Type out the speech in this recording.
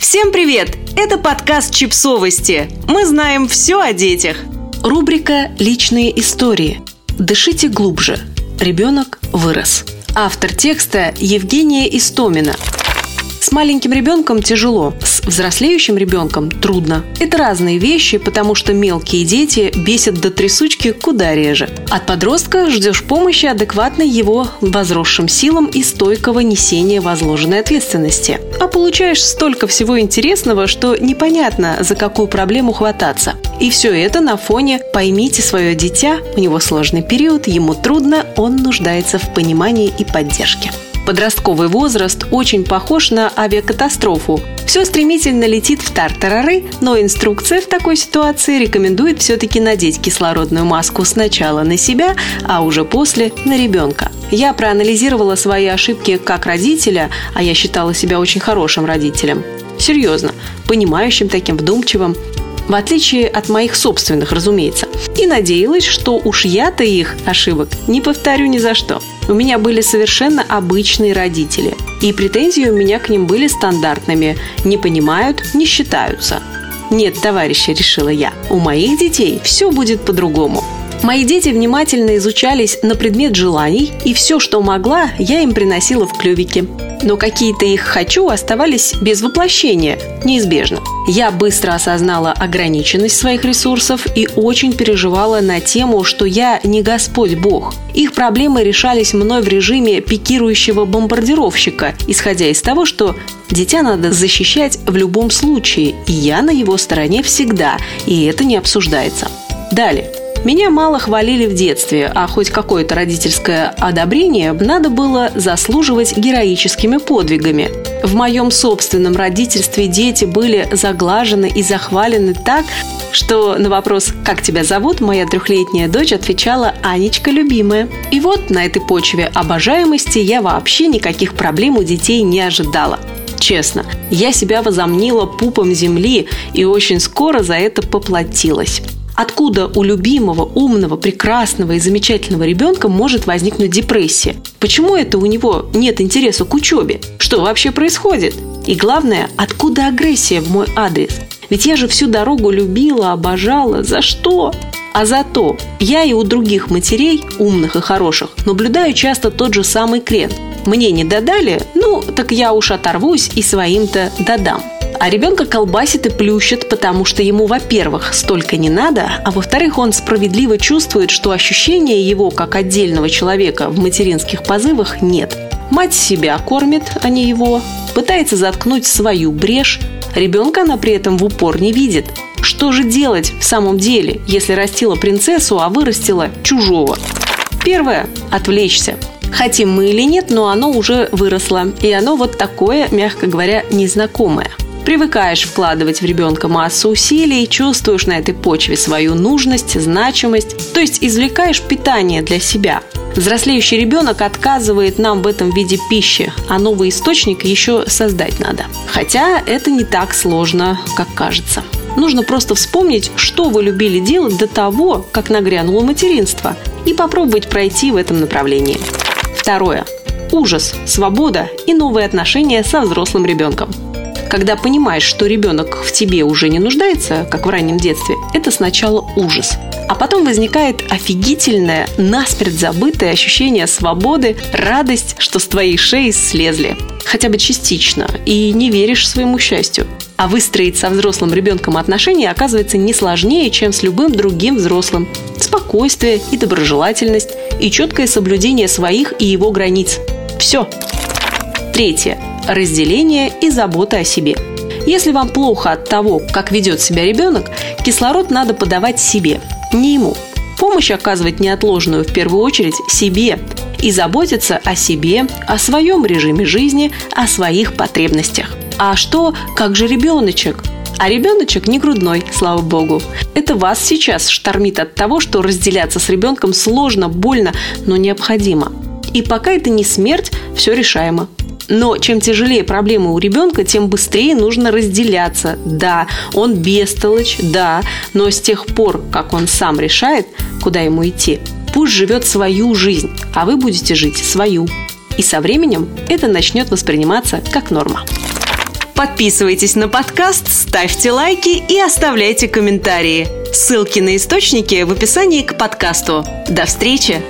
Всем привет! Это подкаст «Чипсовости». Мы знаем все о детях. Рубрика «Личные истории». Дышите глубже. Ребенок вырос. Автор текста Евгения Истомина – с маленьким ребенком тяжело, с взрослеющим ребенком трудно. Это разные вещи, потому что мелкие дети бесят до трясучки куда реже. От подростка ждешь помощи адекватной его возросшим силам и стойкого несения возложенной ответственности. А получаешь столько всего интересного, что непонятно, за какую проблему хвататься. И все это на фоне «поймите свое дитя», у него сложный период, ему трудно, он нуждается в понимании и поддержке. Подростковый возраст очень похож на авиакатастрофу. Все стремительно летит в тартарары, но инструкция в такой ситуации рекомендует все-таки надеть кислородную маску сначала на себя, а уже после на ребенка. Я проанализировала свои ошибки как родителя, а я считала себя очень хорошим родителем. Серьезно, понимающим таким, вдумчивым в отличие от моих собственных, разумеется. И надеялась, что уж я-то их ошибок не повторю ни за что. У меня были совершенно обычные родители, и претензии у меня к ним были стандартными. Не понимают, не считаются. Нет, товарищи, решила я, у моих детей все будет по-другому. Мои дети внимательно изучались на предмет желаний, и все, что могла, я им приносила в клювике. Но какие-то их «хочу» оставались без воплощения, неизбежно. Я быстро осознала ограниченность своих ресурсов и очень переживала на тему, что я не Господь Бог. Их проблемы решались мной в режиме пикирующего бомбардировщика, исходя из того, что дитя надо защищать в любом случае, и я на его стороне всегда, и это не обсуждается. Далее. Меня мало хвалили в детстве, а хоть какое-то родительское одобрение надо было заслуживать героическими подвигами. В моем собственном родительстве дети были заглажены и захвалены так, что на вопрос «Как тебя зовут?» моя трехлетняя дочь отвечала «Анечка, любимая». И вот на этой почве обожаемости я вообще никаких проблем у детей не ожидала. Честно, я себя возомнила пупом земли и очень скоро за это поплатилась. Откуда у любимого, умного, прекрасного и замечательного ребенка может возникнуть депрессия? Почему это у него нет интереса к учебе? Что вообще происходит? И главное, откуда агрессия в мой адрес? Ведь я же всю дорогу любила, обожала. За что? А зато я и у других матерей, умных и хороших, наблюдаю часто тот же самый крен. Мне не додали, ну, так я уж оторвусь и своим-то додам. А ребенка колбасит и плющит, потому что ему, во-первых, столько не надо, а во-вторых, он справедливо чувствует, что ощущения его как отдельного человека в материнских позывах нет. Мать себя кормит, а не его, пытается заткнуть свою брешь, ребенка она при этом в упор не видит. Что же делать в самом деле, если растила принцессу, а вырастила чужого? Первое – отвлечься. Хотим мы или нет, но оно уже выросло. И оно вот такое, мягко говоря, незнакомое. Привыкаешь вкладывать в ребенка массу усилий, чувствуешь на этой почве свою нужность, значимость, то есть извлекаешь питание для себя. Взрослеющий ребенок отказывает нам в этом виде пищи, а новый источник еще создать надо. Хотя это не так сложно, как кажется. Нужно просто вспомнить, что вы любили делать до того, как нагрянуло материнство, и попробовать пройти в этом направлении. Второе. Ужас, свобода и новые отношения со взрослым ребенком. Когда понимаешь, что ребенок в тебе уже не нуждается, как в раннем детстве, это сначала ужас. А потом возникает офигительное, насмерть забытое ощущение свободы, радость, что с твоей шеи слезли. Хотя бы частично. И не веришь своему счастью. А выстроить со взрослым ребенком отношения оказывается не сложнее, чем с любым другим взрослым. Спокойствие и доброжелательность, и четкое соблюдение своих и его границ. Все. Третье разделение и забота о себе. Если вам плохо от того, как ведет себя ребенок, кислород надо подавать себе, не ему. Помощь оказывать неотложную в первую очередь себе и заботиться о себе, о своем режиме жизни, о своих потребностях. А что, как же ребеночек? А ребеночек не грудной, слава богу. Это вас сейчас штормит от того, что разделяться с ребенком сложно, больно, но необходимо. И пока это не смерть, все решаемо. Но чем тяжелее проблемы у ребенка, тем быстрее нужно разделяться. Да, он бестолочь, да, но с тех пор, как он сам решает, куда ему идти, пусть живет свою жизнь, а вы будете жить свою. И со временем это начнет восприниматься как норма. Подписывайтесь на подкаст, ставьте лайки и оставляйте комментарии. Ссылки на источники в описании к подкасту. До встречи!